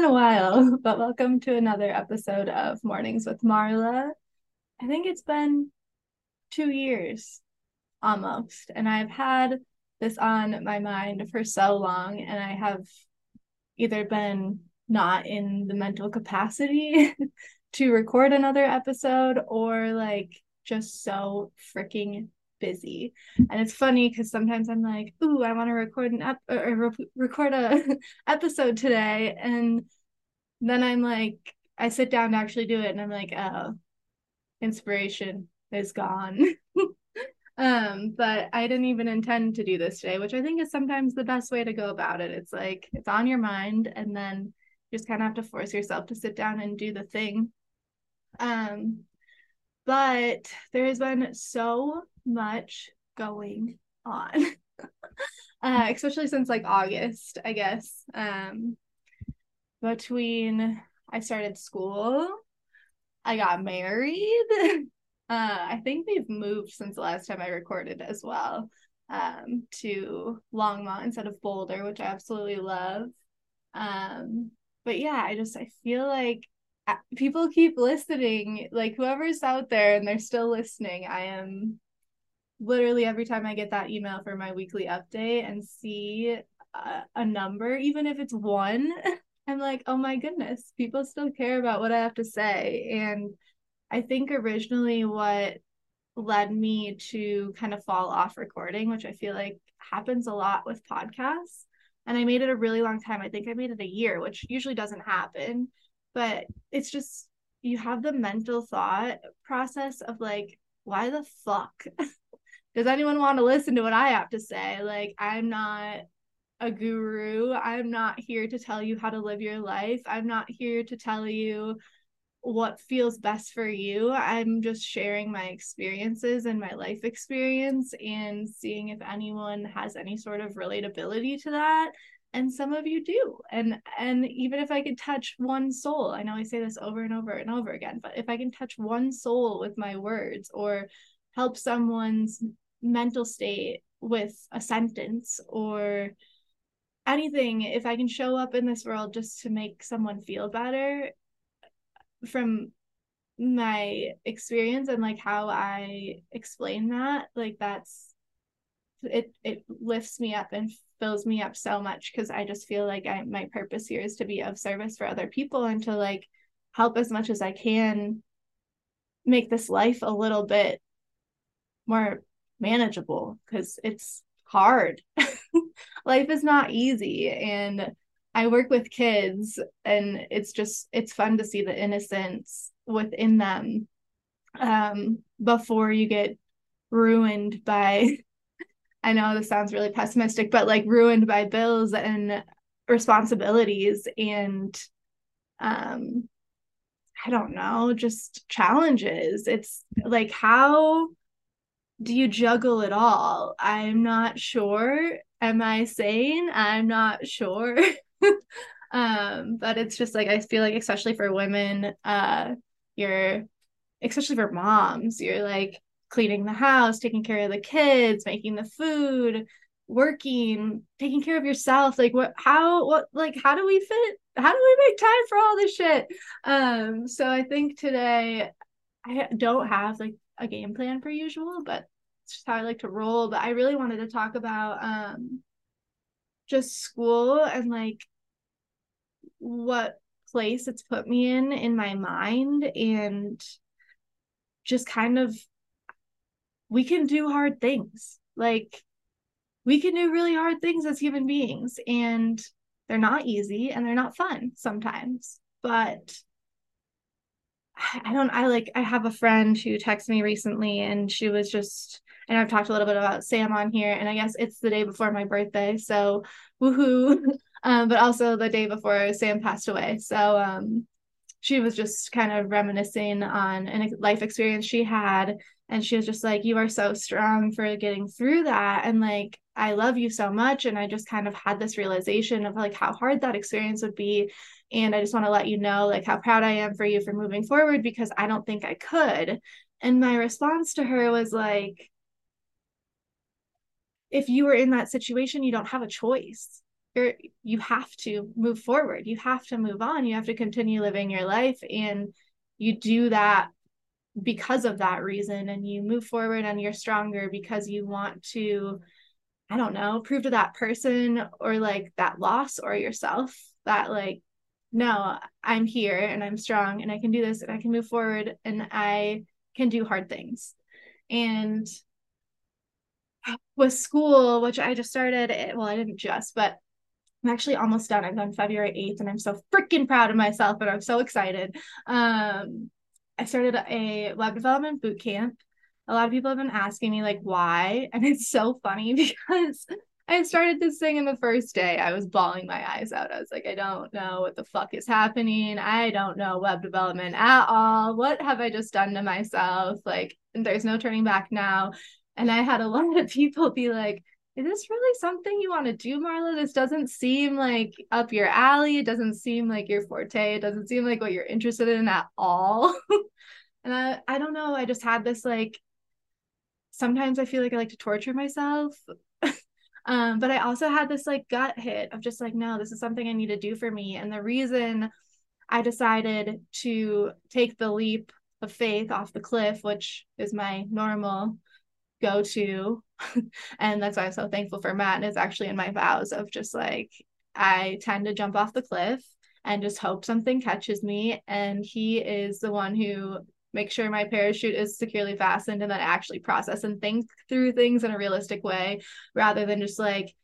been a while, but welcome to another episode of Mornings with Marla. I think it's been two years almost, and I've had this on my mind for so long, and I have either been not in the mental capacity to record another episode or like just so freaking busy. And it's funny because sometimes I'm like, "Ooh, I want to record an ep- or re- record a episode today," and then I'm like, I sit down to actually do it, and I'm like, "Oh, inspiration is gone." um, but I didn't even intend to do this today, which I think is sometimes the best way to go about it. It's like it's on your mind, and then you just kind of have to force yourself to sit down and do the thing. Um, but there has been so much going on. uh, especially since like August, I guess. Um, between I started school, I got married. Uh, I think we've moved since the last time I recorded as well um, to Longmont instead of Boulder, which I absolutely love. Um, but yeah, I just I feel like uh, people keep listening. Like whoever's out there and they're still listening, I am literally every time I get that email for my weekly update and see a, a number, even if it's one, I'm like, oh my goodness, people still care about what I have to say. And I think originally what led me to kind of fall off recording, which I feel like happens a lot with podcasts. And I made it a really long time. I think I made it a year, which usually doesn't happen. But it's just, you have the mental thought process of like, why the fuck does anyone want to listen to what I have to say? Like, I'm not a guru. I'm not here to tell you how to live your life. I'm not here to tell you what feels best for you. I'm just sharing my experiences and my life experience and seeing if anyone has any sort of relatability to that. And some of you do. And and even if I could touch one soul, I know I say this over and over and over again, but if I can touch one soul with my words or help someone's mental state with a sentence or anything if i can show up in this world just to make someone feel better from my experience and like how i explain that like that's it it lifts me up and fills me up so much because i just feel like i my purpose here is to be of service for other people and to like help as much as i can make this life a little bit more manageable because it's hard. Life is not easy. And I work with kids, and it's just, it's fun to see the innocence within them um, before you get ruined by. I know this sounds really pessimistic, but like ruined by bills and responsibilities and um I don't know, just challenges. It's like how do you juggle it all? I'm not sure. Am I sane? I'm not sure. um, but it's just like I feel like especially for women, uh, you're especially for moms, you're like cleaning the house, taking care of the kids, making the food, working, taking care of yourself. Like what how what like how do we fit how do we make time for all this shit? Um, so I think today I don't have like a game plan for usual, but it's just how I like to roll. But I really wanted to talk about um just school and like what place it's put me in in my mind and just kind of we can do hard things like we can do really hard things as human beings and they're not easy and they're not fun sometimes but I don't I like I have a friend who texted me recently and she was just and I've talked a little bit about Sam on here and I guess it's the day before my birthday so woohoo. Um but also the day before Sam passed away. So um she was just kind of reminiscing on a life experience she had and she was just like you are so strong for getting through that and like I love you so much. And I just kind of had this realization of like how hard that experience would be and I just want to let you know like how proud I am for you for moving forward because I don't think I could. And my response to her was like, if you were in that situation, you don't have a choice. you're you have to move forward you have to move on you have to continue living your life and you do that because of that reason and you move forward and you're stronger because you want to i don't know prove to that person or like that loss or yourself that like no i'm here and i'm strong and i can do this and i can move forward and i can do hard things and with school which i just started well i didn't just but I'm actually almost done. I've done February 8th and I'm so freaking proud of myself and I'm so excited. Um, I started a web development boot camp. A lot of people have been asking me like why, and it's so funny because I started this thing in the first day. I was bawling my eyes out. I was like, I don't know what the fuck is happening. I don't know web development at all. What have I just done to myself? Like, there's no turning back now. And I had a lot of people be like, is this really something you want to do, Marla? This doesn't seem like up your alley. It doesn't seem like your forte. It doesn't seem like what you're interested in at all. and I, I don't know. I just had this like, sometimes I feel like I like to torture myself. Um, but I also had this like gut hit of just like, no, this is something I need to do for me. And the reason I decided to take the leap of faith off the cliff, which is my normal go to and that's why i'm so thankful for matt and it's actually in my vows of just like i tend to jump off the cliff and just hope something catches me and he is the one who makes sure my parachute is securely fastened and then actually process and think through things in a realistic way rather than just like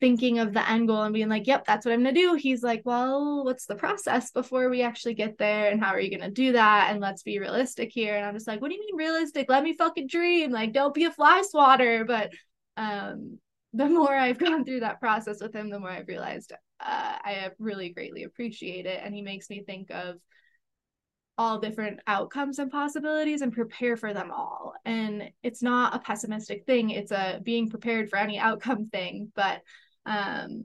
thinking of the end goal and being like, yep, that's what I'm going to do. He's like, well, what's the process before we actually get there? And how are you going to do that? And let's be realistic here. And I'm just like, what do you mean realistic? Let me fucking dream. Like, don't be a fly swatter. But um, the more I've gone through that process with him, the more I've realized uh, I really greatly appreciate it. And he makes me think of all different outcomes and possibilities and prepare for them all. And it's not a pessimistic thing, it's a being prepared for any outcome thing. But um,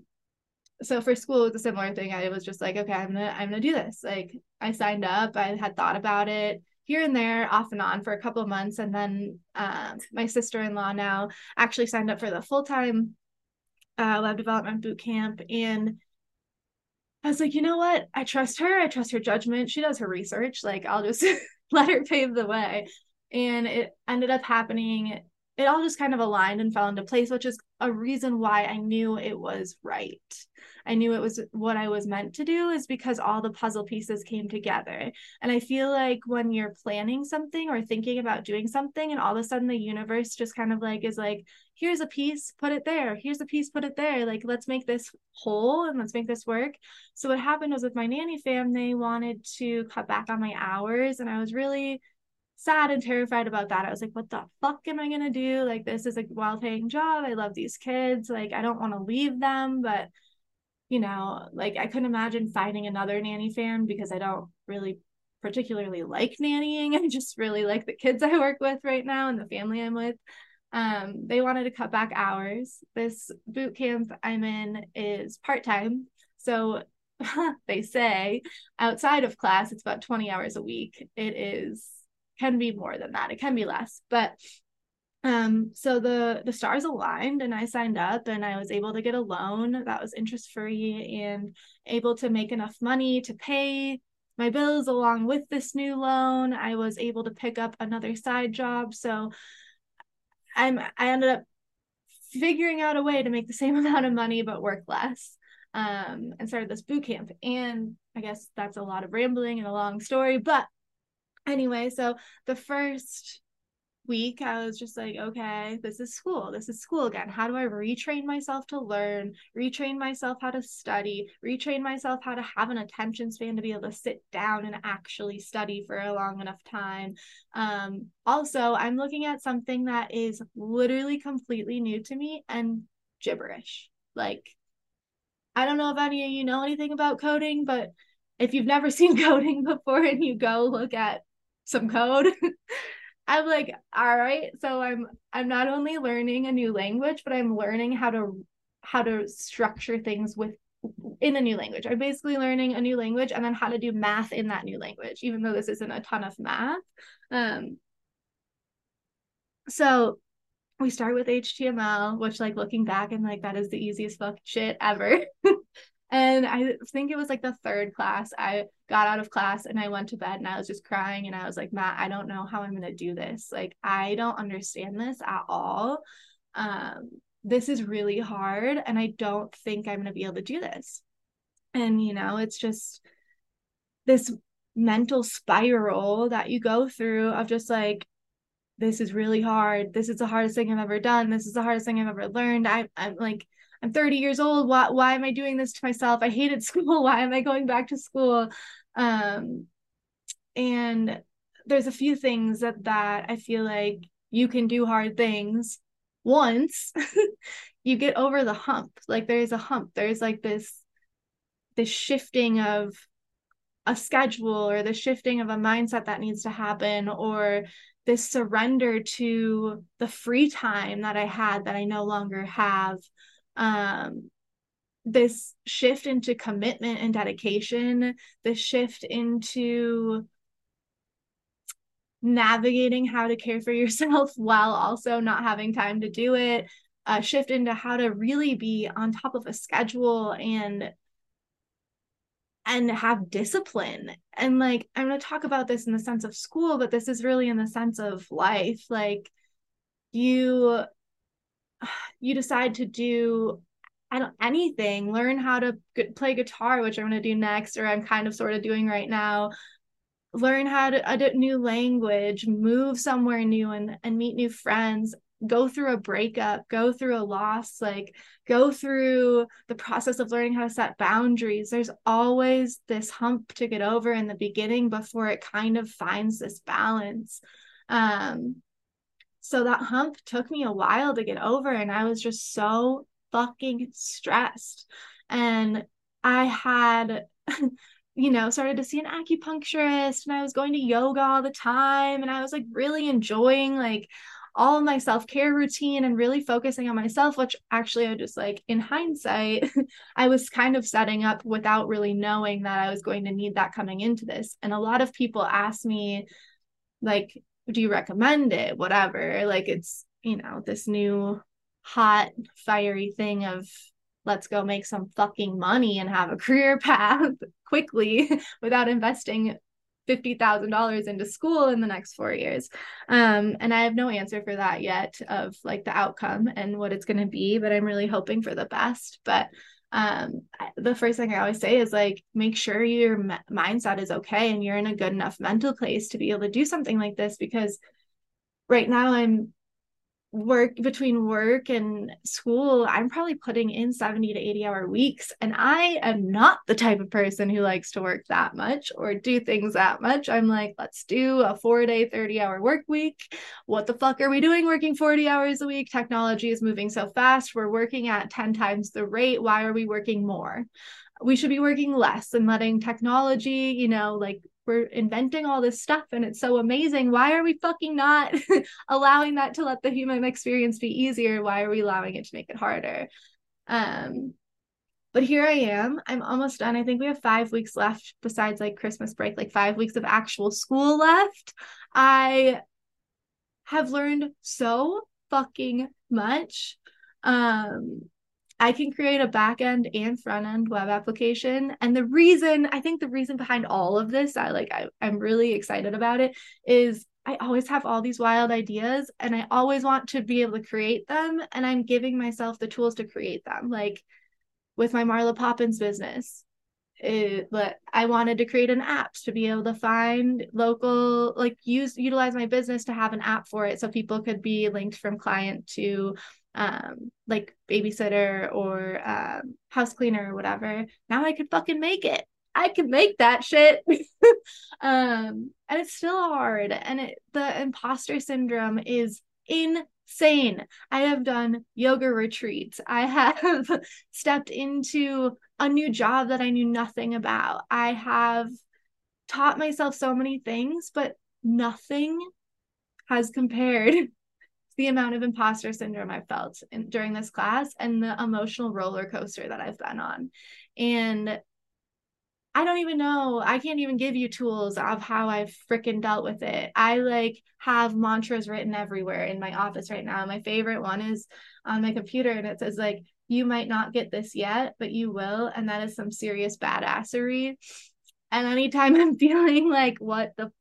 so for school it was a similar thing. I was just like, okay, I'm gonna I'm gonna do this. Like I signed up, I had thought about it here and there off and on for a couple of months. And then um, my sister-in-law now actually signed up for the full-time uh, web development boot camp. And I was like, you know what? I trust her. I trust her judgment. She does her research. Like I'll just let her pave the way. And it ended up happening it all just kind of aligned and fell into place, which is a reason why I knew it was right. I knew it was what I was meant to do, is because all the puzzle pieces came together. And I feel like when you're planning something or thinking about doing something, and all of a sudden the universe just kind of like is like, here's a piece, put it there. Here's a piece, put it there. Like, let's make this whole and let's make this work. So, what happened was with my nanny fam, they wanted to cut back on my hours. And I was really sad and terrified about that. I was like, what the fuck am I gonna do? Like, this is a well paying job. I love these kids. Like, I don't want to leave them, but you know, like I couldn't imagine finding another nanny fan because I don't really particularly like nannying. I just really like the kids I work with right now and the family I'm with. Um, they wanted to cut back hours. This boot camp I'm in is part time. So they say outside of class, it's about 20 hours a week. It is can be more than that. It can be less, but um so the the stars aligned and I signed up and I was able to get a loan that was interest free and able to make enough money to pay my bills along with this new loan. I was able to pick up another side job, so I'm I ended up figuring out a way to make the same amount of money but work less. Um, and started this boot camp. And I guess that's a lot of rambling and a long story, but anyway, so the first week I was just like, okay, this is school. This is school again. How do I retrain myself to learn, retrain myself how to study, retrain myself how to have an attention span to be able to sit down and actually study for a long enough time. Um, also, I'm looking at something that is literally completely new to me and gibberish. Like, I don't know if any of you know anything about coding, but if you've never seen coding before and you go look at some code. I'm like, all right, so I'm I'm not only learning a new language, but I'm learning how to how to structure things with in a new language. I'm basically learning a new language and then how to do math in that new language, even though this isn't a ton of math. Um, so we start with HTML, which like looking back and like that is the easiest fuck shit ever. and I think it was like the third class. I got out of class and I went to bed and I was just crying and I was like, Matt, I don't know how I'm gonna do this. Like I don't understand this at all. Um, this is really hard and I don't think I'm gonna be able to do this. And you know, it's just this mental spiral that you go through of just like this is really hard. This is the hardest thing I've ever done. This is the hardest thing I've ever learned. I, I'm like, I'm 30 years old. Why, why am I doing this to myself? I hated school. Why am I going back to school? Um, and there's a few things that, that I feel like you can do hard things once you get over the hump. Like there's a hump. There's like this, this shifting of a schedule or the shifting of a mindset that needs to happen or this surrender to the free time that I had that I no longer have. Um, this shift into commitment and dedication, the shift into navigating how to care for yourself while also not having time to do it, a shift into how to really be on top of a schedule and and have discipline. And like, I'm going to talk about this in the sense of school, but this is really in the sense of life. Like, you you decide to do I don't anything, learn how to play guitar, which I'm going to do next, or I'm kind of sort of doing right now. Learn how to a new language, move somewhere new, and and meet new friends go through a breakup, go through a loss, like go through the process of learning how to set boundaries. There's always this hump to get over in the beginning before it kind of finds this balance. Um, so that hump took me a while to get over, and I was just so fucking stressed. And I had. you know, started to see an acupuncturist and I was going to yoga all the time and I was like really enjoying like all of my self-care routine and really focusing on myself which actually i just like in hindsight i was kind of setting up without really knowing that i was going to need that coming into this and a lot of people ask me like do you recommend it whatever like it's you know this new hot fiery thing of let's go make some fucking money and have a career path quickly without investing $50,000 into school in the next four years. Um, and I have no answer for that yet of like the outcome and what it's going to be, but I'm really hoping for the best. But um, the first thing I always say is like, make sure your m- mindset is okay and you're in a good enough mental place to be able to do something like this because right now I'm work between work and school, I'm probably putting in 70 to 80 hour weeks. And I am not the type of person who likes to work that much or do things that much. I'm like, let's do a four day, 30 hour work week. What the fuck are we doing working 40 hours a week? Technology is moving so fast. We're working at 10 times the rate. Why are we working more? We should be working less and letting technology, you know, like we're inventing all this stuff and it's so amazing. Why are we fucking not allowing that to let the human experience be easier? Why are we allowing it to make it harder? Um, but here I am. I'm almost done. I think we have five weeks left besides like Christmas break, like five weeks of actual school left. I have learned so fucking much. Um, I can create a back end and front end web application. And the reason, I think the reason behind all of this, I like, I, I'm really excited about it, is I always have all these wild ideas and I always want to be able to create them. And I'm giving myself the tools to create them. Like with my Marla Poppins business, it, but I wanted to create an app to be able to find local, like use utilize my business to have an app for it, so people could be linked from client to um, like babysitter or um, house cleaner or whatever. Now I could fucking make it. I can make that shit. um, and it's still hard. And it, the imposter syndrome is insane. I have done yoga retreats. I have stepped into a new job that I knew nothing about. I have taught myself so many things, but nothing has compared the amount of imposter syndrome I felt in, during this class and the emotional roller coaster that I've been on. And I don't even know. I can't even give you tools of how I've freaking dealt with it. I like have mantras written everywhere in my office right now. My favorite one is on my computer and it says like you might not get this yet, but you will and that is some serious badassery. And anytime I'm feeling like what the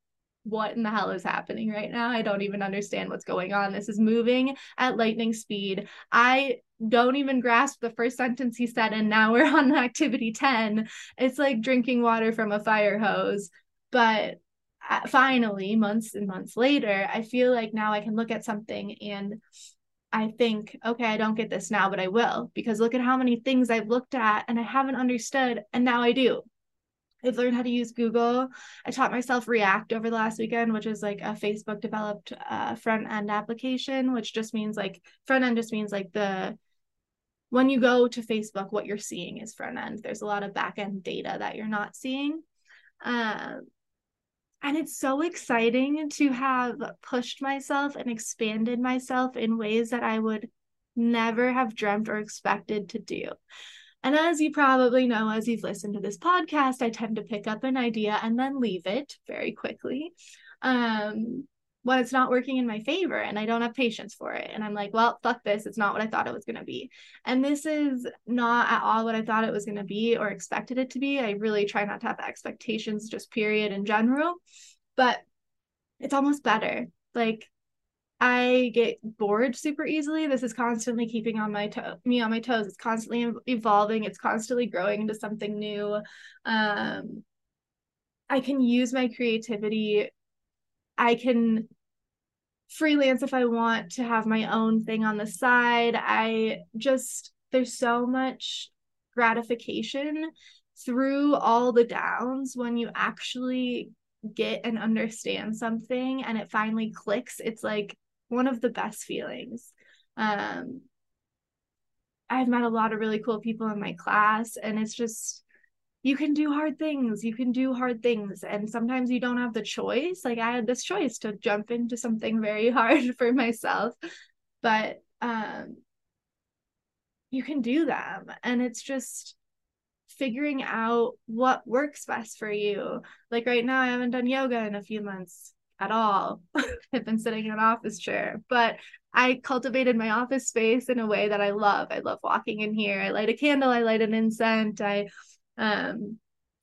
what in the hell is happening right now? I don't even understand what's going on. This is moving at lightning speed. I don't even grasp the first sentence he said, and now we're on activity 10. It's like drinking water from a fire hose. But uh, finally, months and months later, I feel like now I can look at something and I think, okay, I don't get this now, but I will because look at how many things I've looked at and I haven't understood, and now I do. I've learned how to use Google. I taught myself React over the last weekend, which is like a Facebook developed uh, front end application, which just means like front end just means like the when you go to Facebook, what you're seeing is front end. There's a lot of back end data that you're not seeing. Um, and it's so exciting to have pushed myself and expanded myself in ways that I would never have dreamt or expected to do. And as you probably know, as you've listened to this podcast, I tend to pick up an idea and then leave it very quickly. Um, when it's not working in my favor and I don't have patience for it. And I'm like, well, fuck this. It's not what I thought it was going to be. And this is not at all what I thought it was going to be or expected it to be. I really try not to have expectations, just period in general. But it's almost better. Like, I get bored super easily. This is constantly keeping on my toe me on my toes. It's constantly evolving. It's constantly growing into something new. Um, I can use my creativity. I can freelance if I want to have my own thing on the side. I just there's so much gratification through all the downs when you actually get and understand something and it finally clicks. It's like one of the best feelings. Um, I've met a lot of really cool people in my class, and it's just you can do hard things. You can do hard things, and sometimes you don't have the choice. Like I had this choice to jump into something very hard for myself, but um, you can do them, and it's just figuring out what works best for you. Like right now, I haven't done yoga in a few months at all. I've been sitting in an office chair, but I cultivated my office space in a way that I love. I love walking in here. I light a candle, I light an incense, I um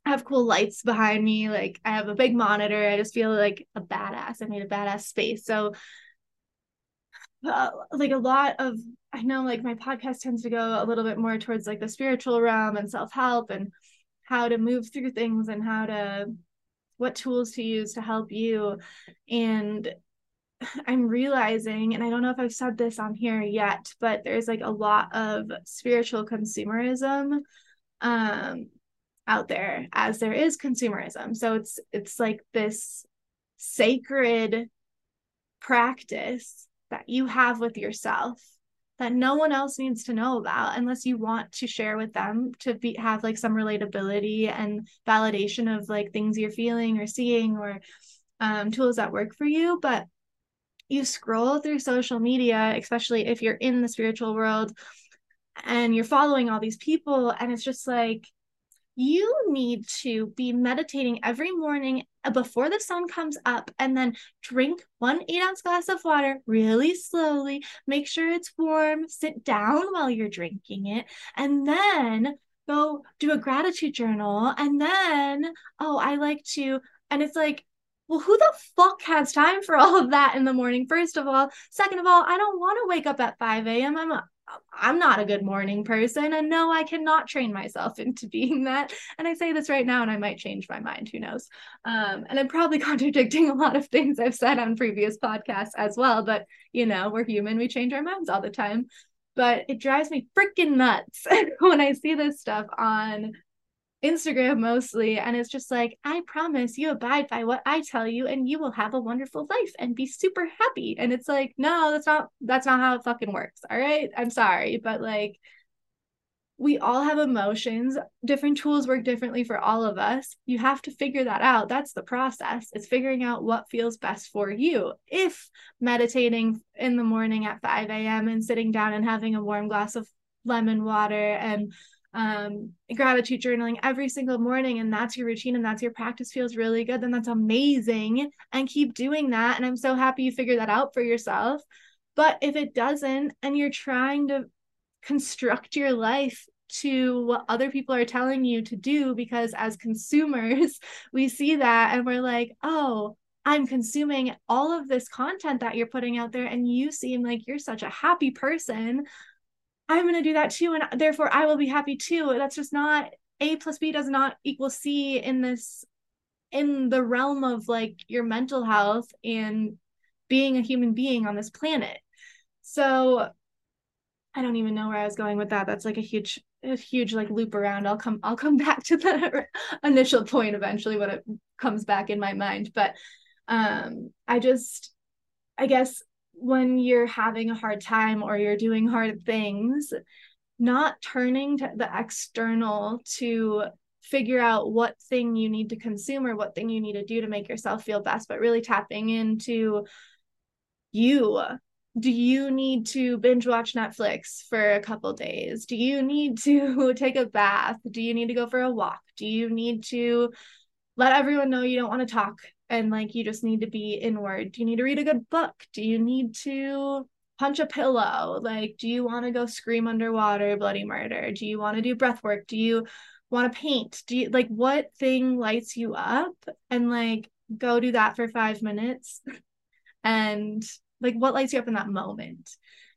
have cool lights behind me. Like I have a big monitor. I just feel like a badass. I made a badass space. So uh, like a lot of I know like my podcast tends to go a little bit more towards like the spiritual realm and self-help and how to move through things and how to what tools to use to help you. And I'm realizing, and I don't know if I've said this on here yet, but there's like a lot of spiritual consumerism um, out there, as there is consumerism. So it's it's like this sacred practice that you have with yourself that no one else needs to know about unless you want to share with them to be have like some relatability and validation of like things you're feeling or seeing or um, tools that work for you. But you scroll through social media especially if you're in the spiritual world and you're following all these people and it's just like you need to be meditating every morning before the sun comes up and then drink one eight ounce glass of water really slowly. Make sure it's warm. Sit down while you're drinking it. And then go do a gratitude journal. And then, oh, I like to, and it's like, well, who the fuck has time for all of that in the morning? First of all, second of all, I don't want to wake up at 5 a.m. I'm I'm not a good morning person. And no, I cannot train myself into being that. And I say this right now, and I might change my mind. Who knows? Um, and I'm probably contradicting a lot of things I've said on previous podcasts as well. But, you know, we're human, we change our minds all the time. But it drives me freaking nuts when I see this stuff on Instagram mostly. And it's just like, I promise you abide by what I tell you and you will have a wonderful life and be super happy. And it's like, no, that's not that's not how it fucking works. All right. I'm sorry. But like we all have emotions. Different tools work differently for all of us. You have to figure that out. That's the process. It's figuring out what feels best for you. If meditating in the morning at 5 a.m. and sitting down and having a warm glass of lemon water and um, gratitude journaling every single morning and that's your routine and that's your practice feels really good, then that's amazing. And keep doing that. And I'm so happy you figured that out for yourself. But if it doesn't, and you're trying to construct your life to what other people are telling you to do, because as consumers, we see that and we're like, oh, I'm consuming all of this content that you're putting out there, and you seem like you're such a happy person. I'm going to do that too. And therefore, I will be happy too. That's just not A plus B does not equal C in this, in the realm of like your mental health and being a human being on this planet. So I don't even know where I was going with that. That's like a huge, a huge like loop around. I'll come, I'll come back to the initial point eventually when it comes back in my mind. But um, I just, I guess when you're having a hard time or you're doing hard things, not turning to the external to figure out what thing you need to consume or what thing you need to do to make yourself feel best, but really tapping into you. Do you need to binge watch Netflix for a couple days? Do you need to take a bath? Do you need to go for a walk? Do you need to let everyone know you don't want to talk and like you just need to be inward. Do you need to read a good book? Do you need to punch a pillow? Like do you want to go scream underwater bloody murder? Do you want to do breath work? Do you want to paint? Do you like what thing lights you up? And like go do that for 5 minutes. And like what lights you up in that moment?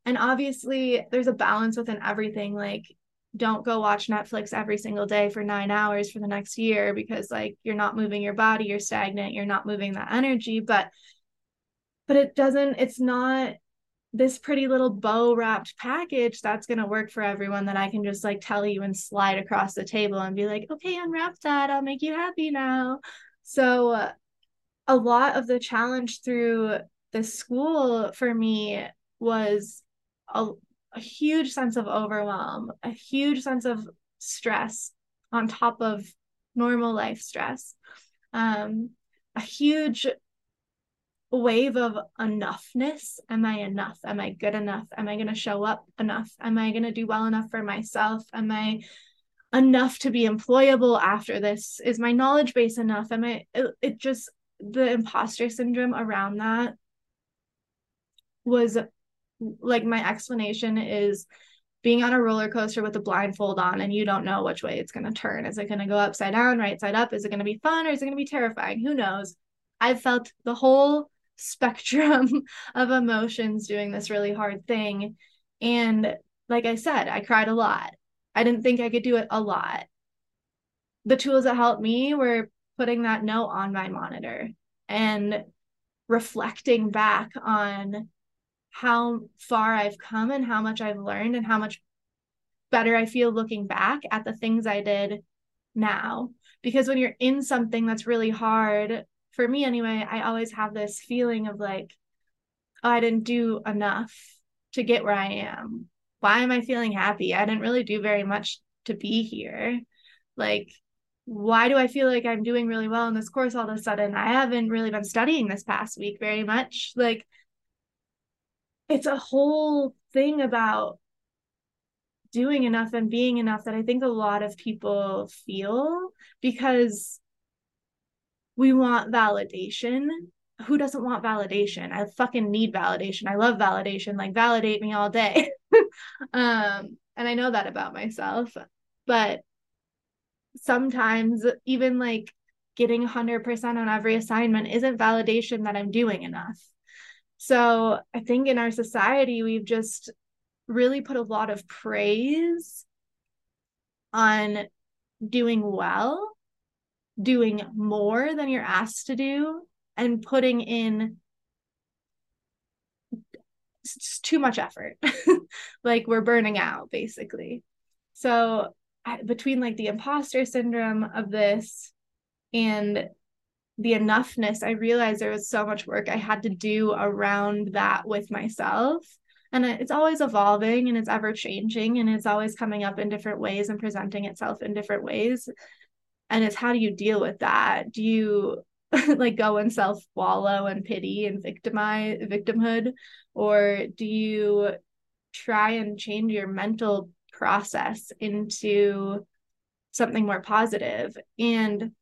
And obviously there's a balance within everything. Like don't go watch Netflix every single day for nine hours for the next year because like you're not moving your body, you're stagnant, you're not moving that energy. But but it doesn't, it's not this pretty little bow wrapped package that's going to work for everyone that I can just like tell you and slide across the table and be like, okay, unwrap that. I'll make you happy now. So, uh, a lot of the challenge through the school for me was a, a huge sense of overwhelm, a huge sense of stress on top of normal life stress, um, a huge wave of enoughness. Am I enough? Am I good enough? Am I going to show up enough? Am I going to do well enough for myself? Am I enough to be employable after this? Is my knowledge base enough? Am I, it, it just, the imposter syndrome around that was like my explanation is being on a roller coaster with a blindfold on and you don't know which way it's going to turn. Is it going to go upside down, right side up? Is it going to be fun or is it going to be terrifying? Who knows? I've felt the whole spectrum of emotions doing this really hard thing. And like I said, I cried a lot. I didn't think I could do it a lot. The tools that helped me were putting that note on my monitor and reflecting back on how far I've come and how much I've learned and how much better I feel looking back at the things I did now. Because when you're in something that's really hard, for me anyway, I always have this feeling of like, oh, I didn't do enough to get where I am. Why am I feeling happy? I didn't really do very much to be here. Like, why do I feel like I'm doing really well in this course all of a sudden? I haven't really been studying this past week very much. Like, it's a whole thing about doing enough and being enough that I think a lot of people feel because we want validation. Who doesn't want validation? I fucking need validation. I love validation. Like validate me all day. um and I know that about myself. But sometimes even like getting 100% on every assignment isn't validation that I'm doing enough. So I think in our society, we've just really put a lot of praise on doing well, doing more than you're asked to do, and putting in too much effort. like we're burning out, basically. So between like the imposter syndrome of this and the enoughness, I realized there was so much work I had to do around that with myself. And it's always evolving and it's ever changing and it's always coming up in different ways and presenting itself in different ways. And it's how do you deal with that? Do you like go and self wallow and pity and victimize victimhood? Or do you try and change your mental process into something more positive. And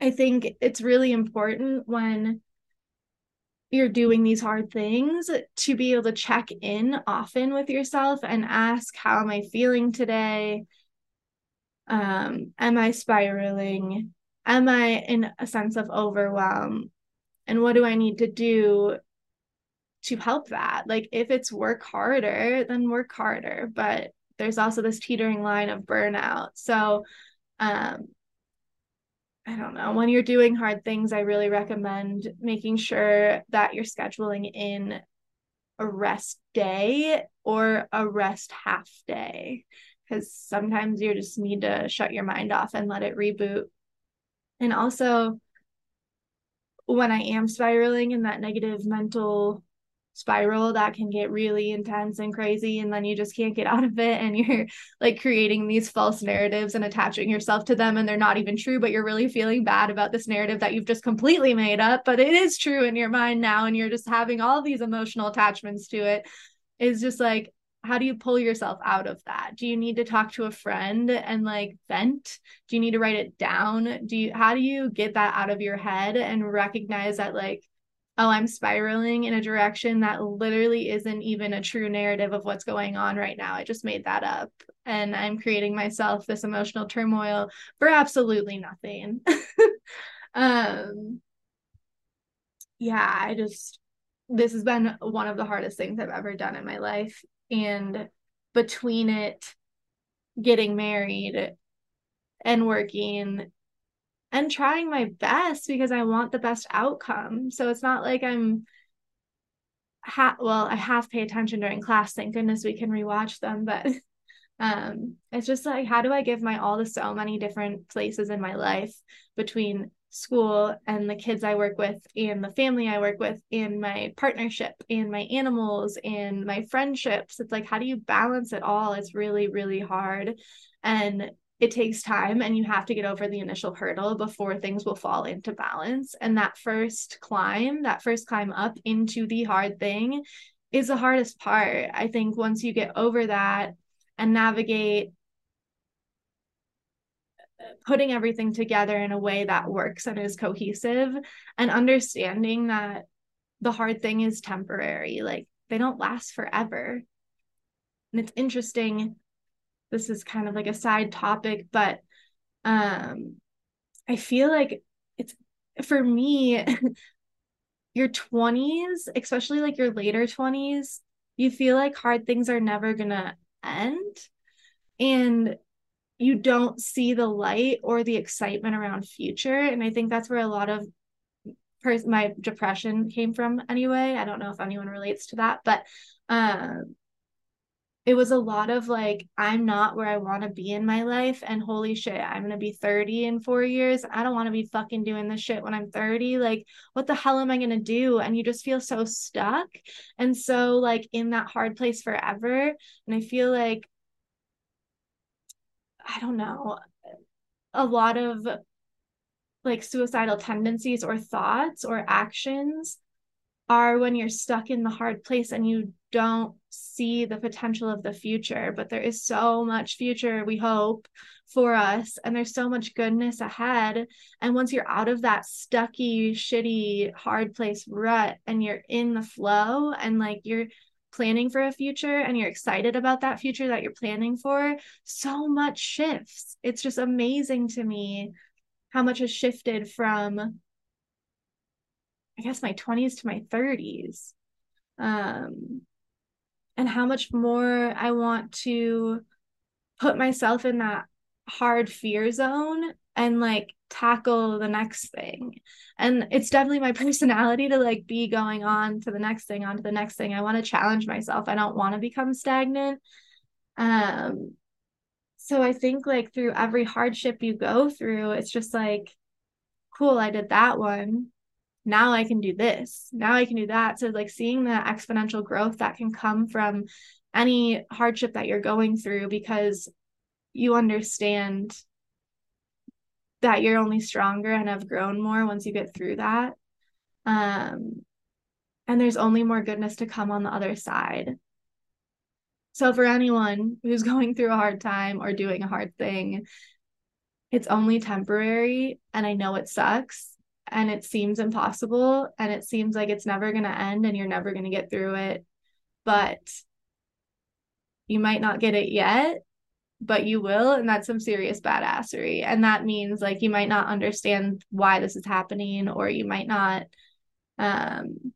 I think it's really important when you're doing these hard things to be able to check in often with yourself and ask, How am I feeling today? Um, am I spiraling? Am I in a sense of overwhelm? And what do I need to do to help that? Like, if it's work harder, then work harder. But there's also this teetering line of burnout. So, um, I don't know, when you're doing hard things, I really recommend making sure that you're scheduling in a rest day or a rest half day because sometimes you just need to shut your mind off and let it reboot. And also, when I am spiraling in that negative mental spiral that can get really intense and crazy and then you just can't get out of it and you're like creating these false narratives and attaching yourself to them and they're not even true but you're really feeling bad about this narrative that you've just completely made up but it is true in your mind now and you're just having all these emotional attachments to it. Is just like how do you pull yourself out of that? Do you need to talk to a friend and like vent? Do you need to write it down? Do you how do you get that out of your head and recognize that like oh, I'm spiraling in a direction that literally isn't even a true narrative of what's going on right now. I just made that up. And I'm creating myself this emotional turmoil for absolutely nothing. um, yeah, I just, this has been one of the hardest things I've ever done in my life. And between it, getting married and working and trying my best because I want the best outcome. So it's not like I'm ha- well, I have pay attention during class. Thank goodness we can rewatch them, but um it's just like how do I give my all to so many different places in my life between school and the kids I work with and the family I work with and my partnership and my animals and my friendships. It's like how do you balance it all? It's really really hard. And it takes time and you have to get over the initial hurdle before things will fall into balance. And that first climb, that first climb up into the hard thing is the hardest part. I think once you get over that and navigate putting everything together in a way that works and is cohesive and understanding that the hard thing is temporary, like they don't last forever. And it's interesting this is kind of like a side topic, but um I feel like it's for me your 20s, especially like your later 20s, you feel like hard things are never to end and you don't see the light or the excitement around future and I think that's where a lot of my depression came from anyway. I don't know if anyone relates to that, but um it was a lot of like i'm not where i want to be in my life and holy shit i'm going to be 30 in 4 years. I don't want to be fucking doing this shit when i'm 30 like what the hell am i going to do? And you just feel so stuck and so like in that hard place forever. And i feel like i don't know a lot of like suicidal tendencies or thoughts or actions are when you're stuck in the hard place and you don't see the potential of the future. But there is so much future, we hope, for us. And there's so much goodness ahead. And once you're out of that stucky, shitty, hard place rut and you're in the flow and like you're planning for a future and you're excited about that future that you're planning for, so much shifts. It's just amazing to me how much has shifted from I guess my 20s to my 30s. Um, and how much more I want to put myself in that hard fear zone and like tackle the next thing. And it's definitely my personality to like be going on to the next thing, on to the next thing. I want to challenge myself. I don't want to become stagnant. Um so I think like through every hardship you go through, it's just like cool, I did that one now I can do this, now I can do that. So, like, seeing the exponential growth that can come from any hardship that you're going through because you understand that you're only stronger and have grown more once you get through that. Um, and there's only more goodness to come on the other side. So, for anyone who's going through a hard time or doing a hard thing, it's only temporary. And I know it sucks and it seems impossible and it seems like it's never going to end and you're never going to get through it. But you might not get it yet, but you will. And that's some serious badassery. And that means like you might not understand why this is happening or you might not um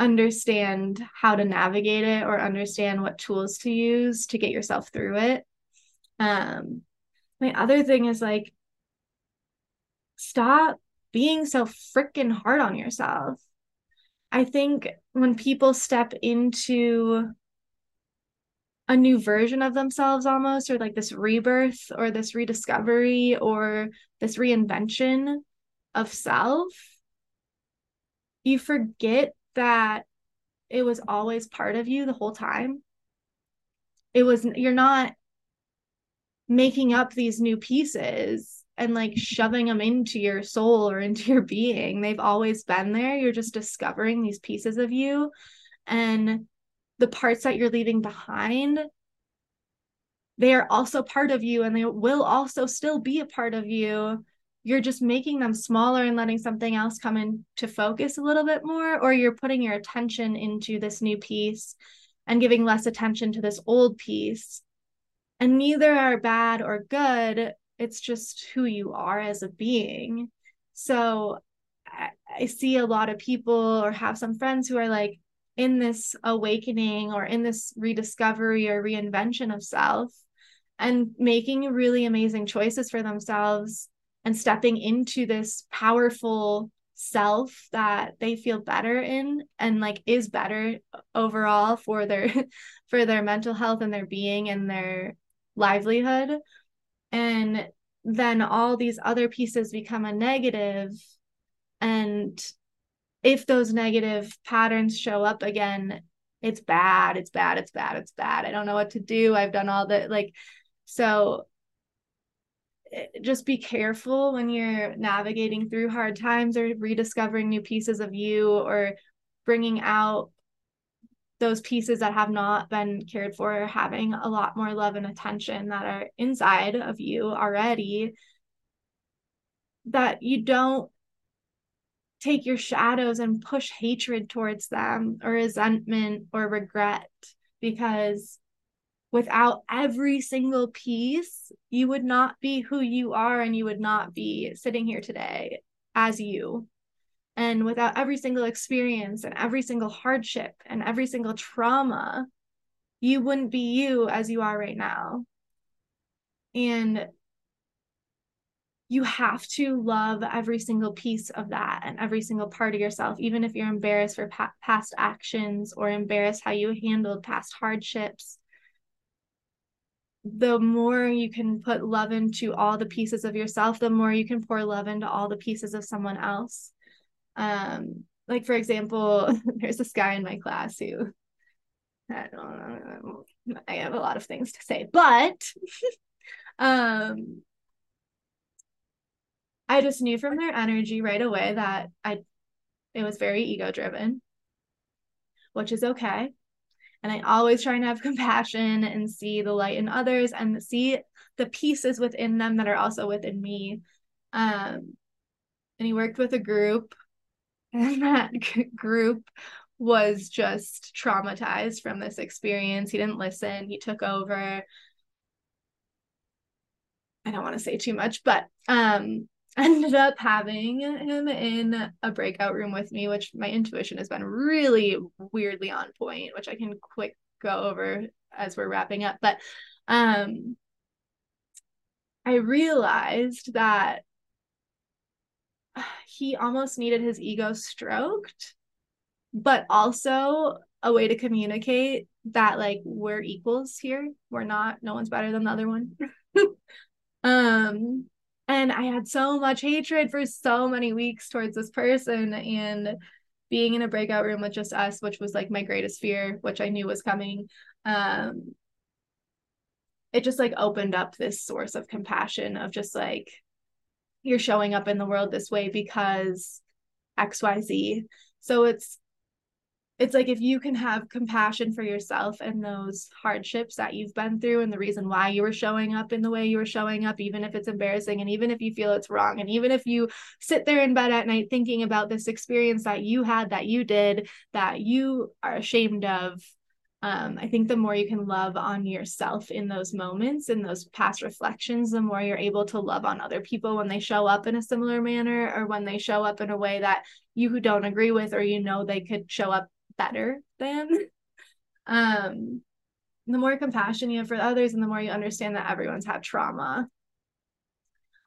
understand how to navigate it or understand what tools to use to get yourself through it. Um, my other thing is like, stop being so freaking hard on yourself. I think when people step into a new version of themselves almost, or like this rebirth or this rediscovery or this reinvention of self, you forget that it was always part of you the whole time. It was, you're not making up these new pieces and like shoving them into your soul or into your being. They've always been there. You're just discovering these pieces of you. And the parts that you're leaving behind, they are also part of you and they will also still be a part of you you're just making them smaller and letting something else come into focus a little bit more, or you're putting your attention into this new piece and giving less attention to this old piece. And neither are bad or good. It's just who you are as a being. So I, I see a lot of people or have some friends who are like in this awakening or in this rediscovery or reinvention of self and making really amazing choices for themselves and stepping into this powerful self that they feel better in and like is better overall for their for their mental health and their being and their livelihood and then all these other pieces become a negative and if those negative patterns show up again it's bad it's bad it's bad it's bad. I don't know what to do. I've done all the like so eh, just be careful when you're navigating through hard times or rediscovering new pieces of you or bringing out those pieces that have not been cared for having a lot more love and attention that are inside of you already that you don't take your shadows and push hatred towards them or resentment or regret because without every single piece, you would not be who you are and you would not be sitting here today as you. And without every single experience and every single hardship and every single trauma, you wouldn't be you as you are right now. And you have to love every single piece of that and every single part of yourself, even if you're embarrassed for pa- past actions or embarrassed how you handled past hardships the more you can put love into all the pieces of yourself, the more you can pour love into all the pieces of someone else. Um, like for example, there's this guy in my class who I don't I have a lot of things to say, but um I just knew from their energy right away that I it was very ego driven, which is okay. And I always try and have compassion and see the light in others and see the pieces within them that are also within me. Um, and he worked with a group, and that group was just traumatized from this experience. He didn't listen, he took over. I don't want to say too much, but um, ended up having him in a breakout room with me, which my intuition has been really weirdly on point, which I can quick go over as we're wrapping up. But um I realized that he almost needed his ego stroked, but also a way to communicate that like we're equals here. We're not, no one's better than the other one. um and I had so much hatred for so many weeks towards this person and being in a breakout room with just us, which was like my greatest fear, which I knew was coming. Um, it just like opened up this source of compassion of just like you're showing up in the world this way because XYZ. So it's it's like if you can have compassion for yourself and those hardships that you've been through and the reason why you were showing up in the way you were showing up even if it's embarrassing and even if you feel it's wrong and even if you sit there in bed at night thinking about this experience that you had that you did that you are ashamed of um, I think the more you can love on yourself in those moments, in those past reflections, the more you're able to love on other people when they show up in a similar manner or when they show up in a way that you who don't agree with or you know they could show up better than. Um, the more compassion you have for others and the more you understand that everyone's had trauma.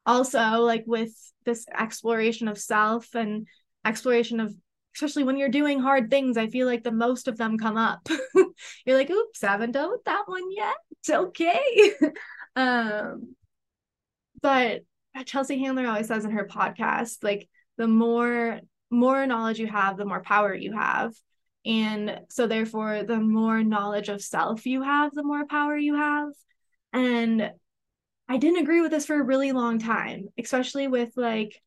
Also, like with this exploration of self and exploration of especially when you're doing hard things, I feel like the most of them come up. you're like, oops, haven't done with that one yet. It's okay. um, but Chelsea Handler always says in her podcast, like the more more knowledge you have, the more power you have. And so therefore, the more knowledge of self you have, the more power you have. And I didn't agree with this for a really long time, especially with like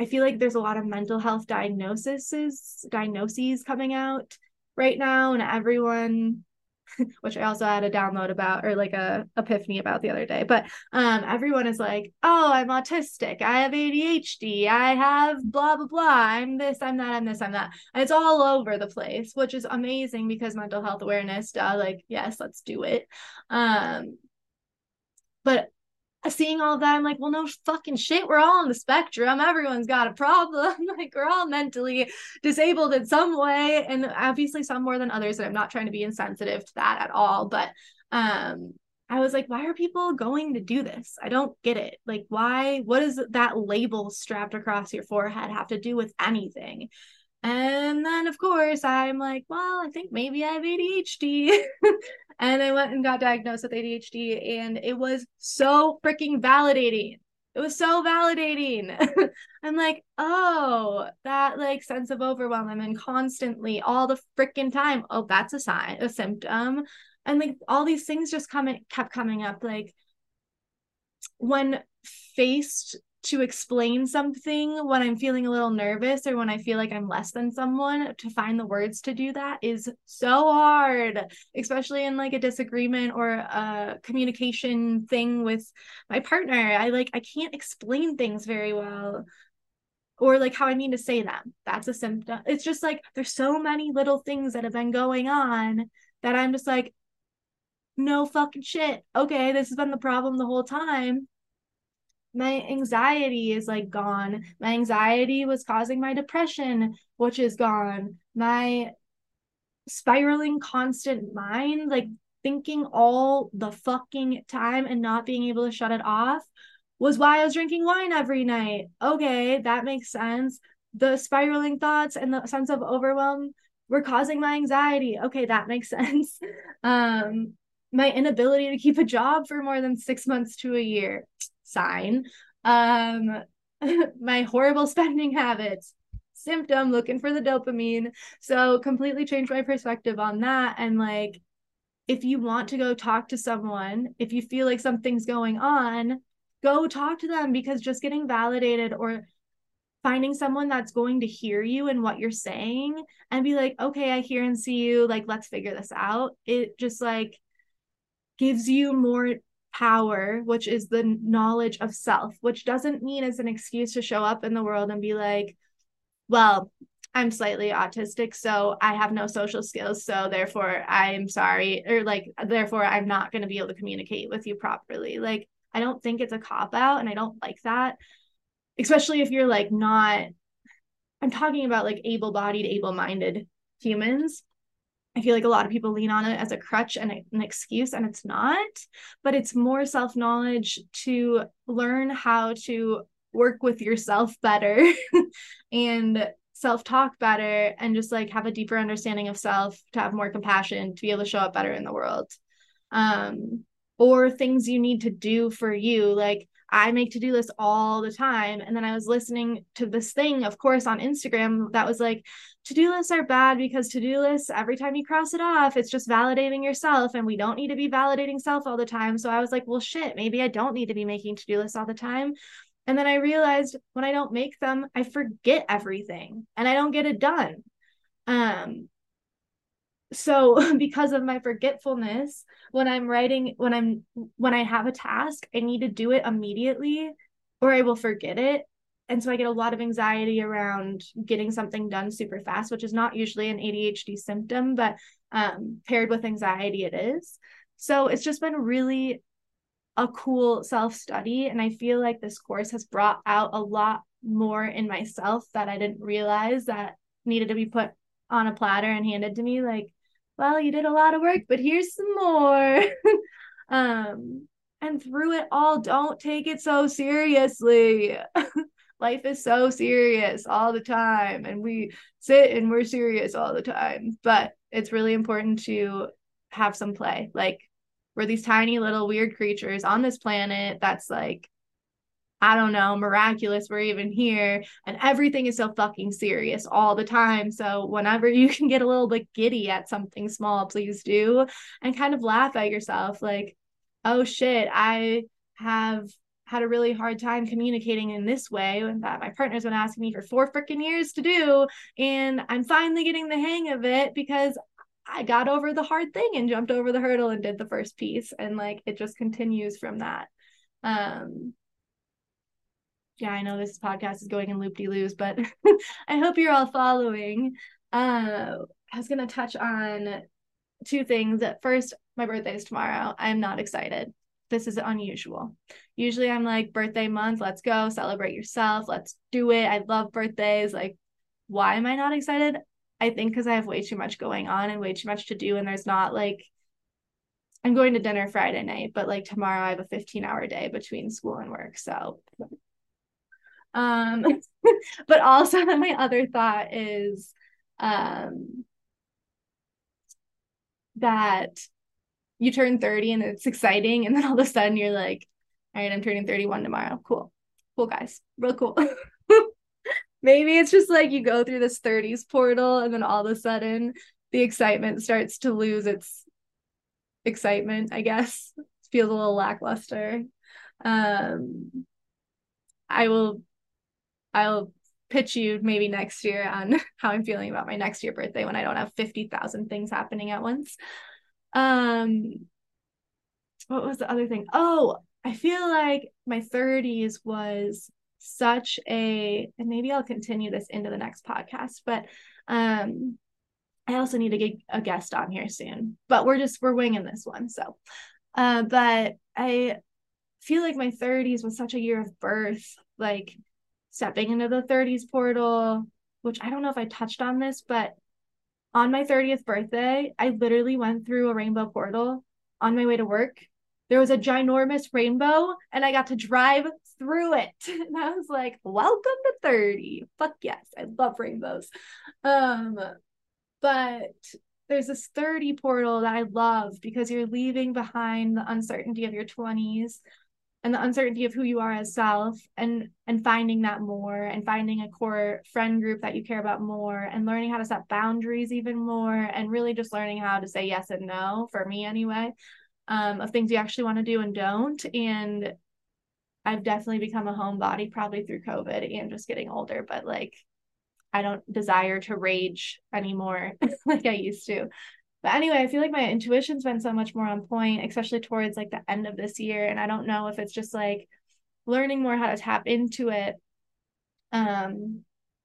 I feel like there's a lot of mental health diagnoses diagnoses coming out right now, and everyone, which I also had a download about or like a epiphany about the other day, but um, everyone is like, oh, I'm autistic, I have ADHD, I have blah blah blah, I'm this, I'm that, I'm this, I'm that, and it's all over the place, which is amazing because mental health awareness, uh, like yes, let's do it. Um, but seeing all that, I'm like, well, no fucking shit. We're all on the spectrum. Everyone's got a problem. like, we're all mentally disabled in some way. And obviously, some more than others. And I'm not trying to be insensitive to that at all. But um, I was like, why are people going to do this? I don't get it. Like, why? What does that label strapped across your forehead have to do with anything? And then, of course, I'm like, well, I think maybe I have ADHD. and I went and got diagnosed with ADHD, and it was so freaking validating. It was so validating. I'm like, oh, that like sense of overwhelm. I'm in constantly all the freaking time. Oh, that's a sign, a symptom. And like all these things just come coming kept coming up. Like when faced to explain something when I'm feeling a little nervous or when I feel like I'm less than someone to find the words to do that is so hard, especially in like a disagreement or a communication thing with my partner. I like, I can't explain things very well or like how I mean to say them. That's a symptom. It's just like there's so many little things that have been going on that I'm just like, no fucking shit. Okay, this has been the problem the whole time my anxiety is like gone. My anxiety was causing my depression, which is gone. My spiraling constant mind, like thinking all the fucking time and not being able to shut it off, was why I was drinking wine every night. Okay, that makes sense. The spiraling thoughts and the sense of overwhelm were causing my anxiety. Okay, that makes sense. Um, my inability to keep a job for more than six months to a year sign. Um, my horrible spending habits, symptom, looking for the dopamine. So completely changed my perspective on that. And like, if you want to go talk to someone, if you feel like something's going on, go talk to them because just getting validated or finding someone that's going to hear you and what you're saying and be like, okay, I hear and see you. Like, let's figure this out. It just like gives you more power, which is the knowledge of self, which doesn't mean as an excuse to show up in the world and be like, well, I'm slightly autistic, so I have no social skills. So therefore, I'm sorry, or like, therefore, I'm not going to be able to communicate with you properly. Like, I don't think it's a cop out, and I don't like that, especially if you're like not. I'm talking about like able bodied, able minded humans I feel like a lot of people lean on it as a crutch and an excuse, and it's not, but it's more self knowledge to learn how to work with yourself better and self talk better and just like have a deeper understanding of self to have more compassion to be able to show up better in the world. Um, or things you need to do for you. Like I make to do lists all the time. And then I was listening to this thing, of course, on Instagram that was like, to do lists are bad because to do lists, every time you cross it off, it's just validating yourself. And we don't need to be validating self all the time. So I was like, well, shit, maybe I don't need to be making to do lists all the time. And then I realized when I don't make them, I forget everything and I don't get it done. Um, so because of my forgetfulness when i'm writing when i'm when i have a task i need to do it immediately or i will forget it. And so i get a lot of anxiety around getting something done super fast which is not usually an adhd symptom but um, paired with anxiety it is. So it's just been really a cool self study and i feel like this course has brought out a lot more in myself that i didn't realize that needed to be put on a platter and handed to me like well you did a lot of work but here's some more. Um and through it all don't take it so seriously. Life is so serious all the time and we sit and we're serious all the time but it's really important to have some play. Like we're these tiny little weird creatures on this planet that's like I don't know, miraculous we're even here. And everything is so fucking serious all the time. So whenever you can get a little bit giddy at something small, please do. And kind of laugh at yourself like, oh shit, I have had a really hard time communicating in this way that my partner's been asking me for four freaking years to do. And I'm finally getting the hang of it because I got over the hard thing and jumped over the hurdle and did the first piece. And like it just continues from that. Um, yeah, I know this podcast is going in loop de loos, but I hope you're all following. Uh, I was going to touch on two things. First, my birthday is tomorrow. I'm not excited. This is unusual. Usually, I'm like, birthday month, let's go, celebrate yourself, let's do it. I love birthdays. Like, why am I not excited? I think because I have way too much going on and way too much to do, and there's not like, I'm going to dinner Friday night, but like tomorrow I have a 15 hour day between school and work. So um, but also my other thought is um, that you turn 30 and it's exciting, and then all of a sudden you're like, all right, I'm turning 31 tomorrow. Cool. Cool, guys. Real cool. Maybe it's just like you go through this 30s portal, and then all of a sudden the excitement starts to lose its excitement, I guess. It feels a little lackluster. Um, I will I'll pitch you maybe next year on how I'm feeling about my next year birthday when I don't have 50,000 things happening at once. Um what was the other thing? Oh, I feel like my 30s was such a and maybe I'll continue this into the next podcast, but um I also need to get a guest on here soon. But we're just we're winging this one. So uh but I feel like my 30s was such a year of birth. Like stepping into the 30s portal, which I don't know if I touched on this, but on my 30th birthday, I literally went through a rainbow portal on my way to work. There was a ginormous rainbow and I got to drive through it. And I was like, welcome to 30. Fuck yes. I love rainbows. Um, but there's this 30 portal that I love because you're leaving behind the uncertainty of your 20s and the uncertainty of who you are as self and and finding that more and finding a core friend group that you care about more and learning how to set boundaries even more and really just learning how to say yes and no for me anyway um, of things you actually want to do and don't. And i've definitely become a homebody probably through covid and just getting older but like i don't desire to rage anymore like i used to but anyway, I feel like my intuition's been so much more on point, especially towards like the end of this year. And I don't know if it's just like learning more how to tap into it um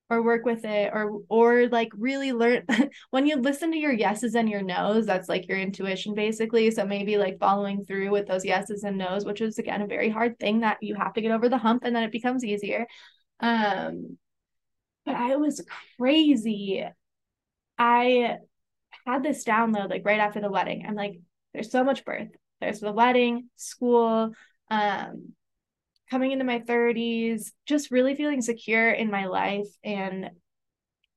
or work with it or or like really learn when you listen to your yeses and your nos that's like your intuition basically so maybe like following through with those yeses and nos which is again a very hard thing that you have to get over the hump and then it becomes easier um but i was crazy i had this download like right after the wedding. I'm like, there's so much birth. There's the wedding, school, um, coming into my 30s, just really feeling secure in my life and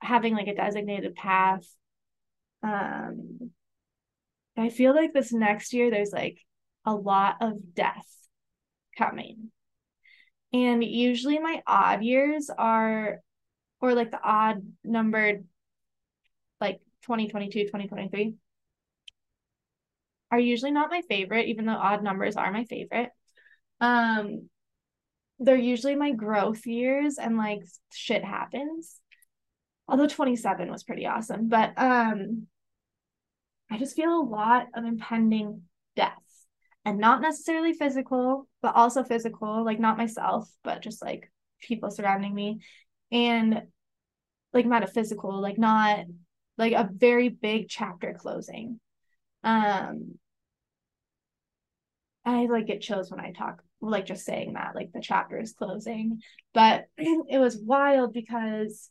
having like a designated path. Um, I feel like this next year there's like a lot of death coming. And usually my odd years are, or like the odd numbered like 2022, 2023 are usually not my favorite, even though odd numbers are my favorite. Um, they're usually my growth years and like shit happens. Although 27 was pretty awesome, but um I just feel a lot of impending death and not necessarily physical, but also physical, like not myself, but just like people surrounding me and like metaphysical, like not like a very big chapter closing. Um I like get chills when I talk like just saying that like the chapter is closing. But it was wild because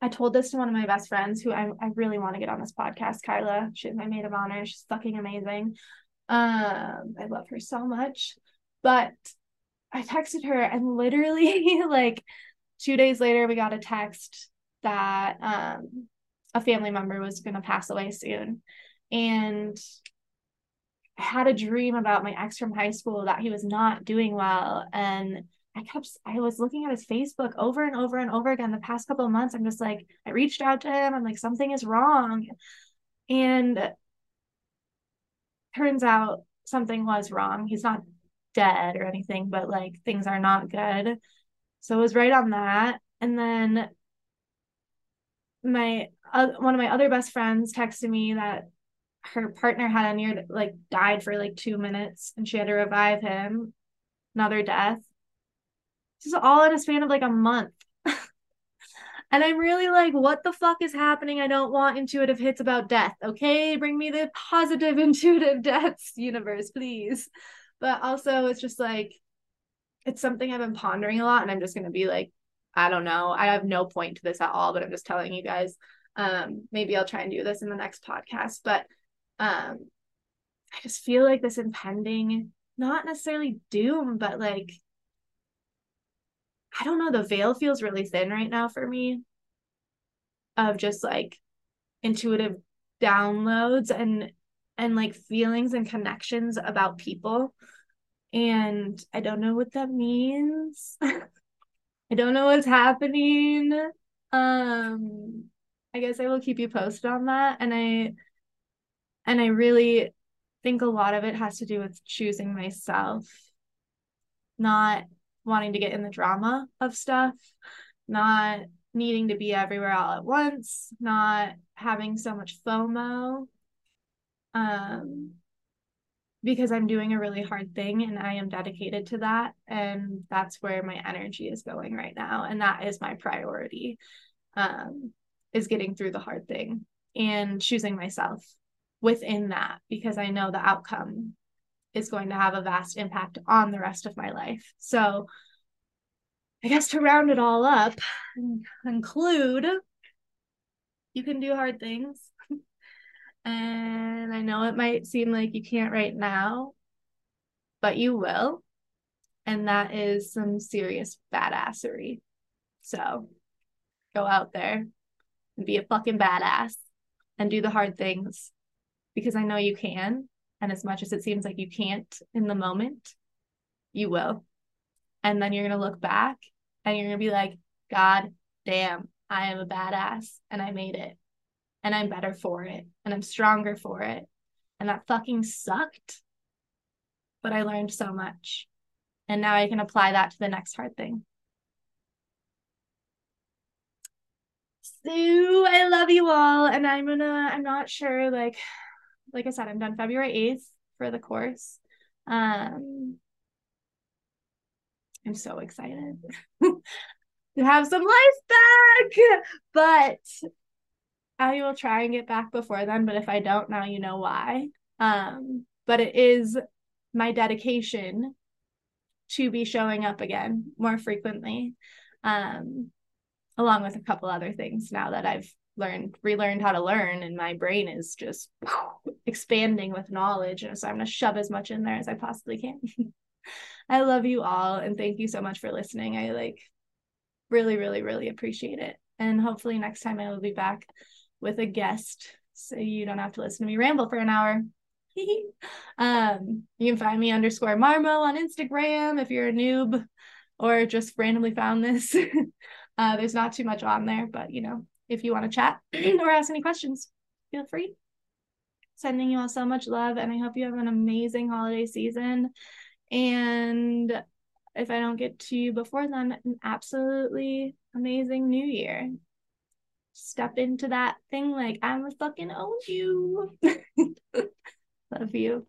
I told this to one of my best friends who I, I really want to get on this podcast, Kyla. She's my maid of honor. She's fucking amazing. Um, I love her so much. But I texted her and literally like two days later we got a text that um a family member was gonna pass away soon. And I had a dream about my ex from high school that he was not doing well. And I kept, I was looking at his Facebook over and over and over again the past couple of months. I'm just like, I reached out to him. I'm like, something is wrong. And turns out something was wrong. He's not dead or anything, but like things are not good. So it was right on that. And then my uh, one of my other best friends texted me that her partner had a near like died for like two minutes and she had to revive him. Another death. This is all in a span of like a month. And i'm really like what the fuck is happening? I don't want intuitive hits about death okay? Bring me the positive intuitive deaths universe please. But also it's just like it's something i've been pondering a lot and i'm just going to be like i don't know. I have no point to this at all but i'm just telling you guys um maybe i'll try and do this in the next podcast but um i just feel like this impending not necessarily doom but like i don't know the veil feels really thin right now for me of just like intuitive downloads and and like feelings and connections about people. And i don't know what that means. I don't know what's happening. Um i guess i will keep you posted on that and i and I really think a lot of it has to do with choosing myself, not wanting to get in the drama of stuff, not needing to be everywhere all at once, not having so much FOMO. Um, because I'm doing a really hard thing and I am dedicated to that. And that's where my energy is going right now. And that is my priority um, is getting through the hard thing and choosing myself within that because I know the outcome is going to have a vast impact on the rest of my life. So, I guess to round it all up and conclude, you can do hard things. and I know it might seem like you can't right now, but you will. And that is some serious badassery. So go out there and be a fucking badass and do the hard things because I know you can. And as much as it seems like you can't in the moment, you will. And then you're going to look back and you're going to be like, God damn, I am a badass and I made it. And I'm better for it. And I'm stronger for it. And that fucking sucked. But I learned so much. And now I can apply that to the next hard thing. I love you all. And I'm gonna, I'm not sure like like I said, I'm done February 8th for the course. Um, I'm so excited to have some life back, but I will try and get back before then. But if I don't, now you know why. Um, but it is my dedication to be showing up again more frequently, um, along with a couple other things now that I've learned relearned how to learn and my brain is just expanding with knowledge and so i'm going to shove as much in there as i possibly can. I love you all and thank you so much for listening. I like really really really appreciate it. And hopefully next time i will be back with a guest so you don't have to listen to me ramble for an hour. Um you can find me underscore marmo on instagram if you're a noob or just randomly found this uh there's not too much on there but you know if you want to chat or ask any questions, feel free. Sending you all so much love, and I hope you have an amazing holiday season. And if I don't get to you before then, an absolutely amazing new year. step into that thing like I'm a fucking own you. Love you.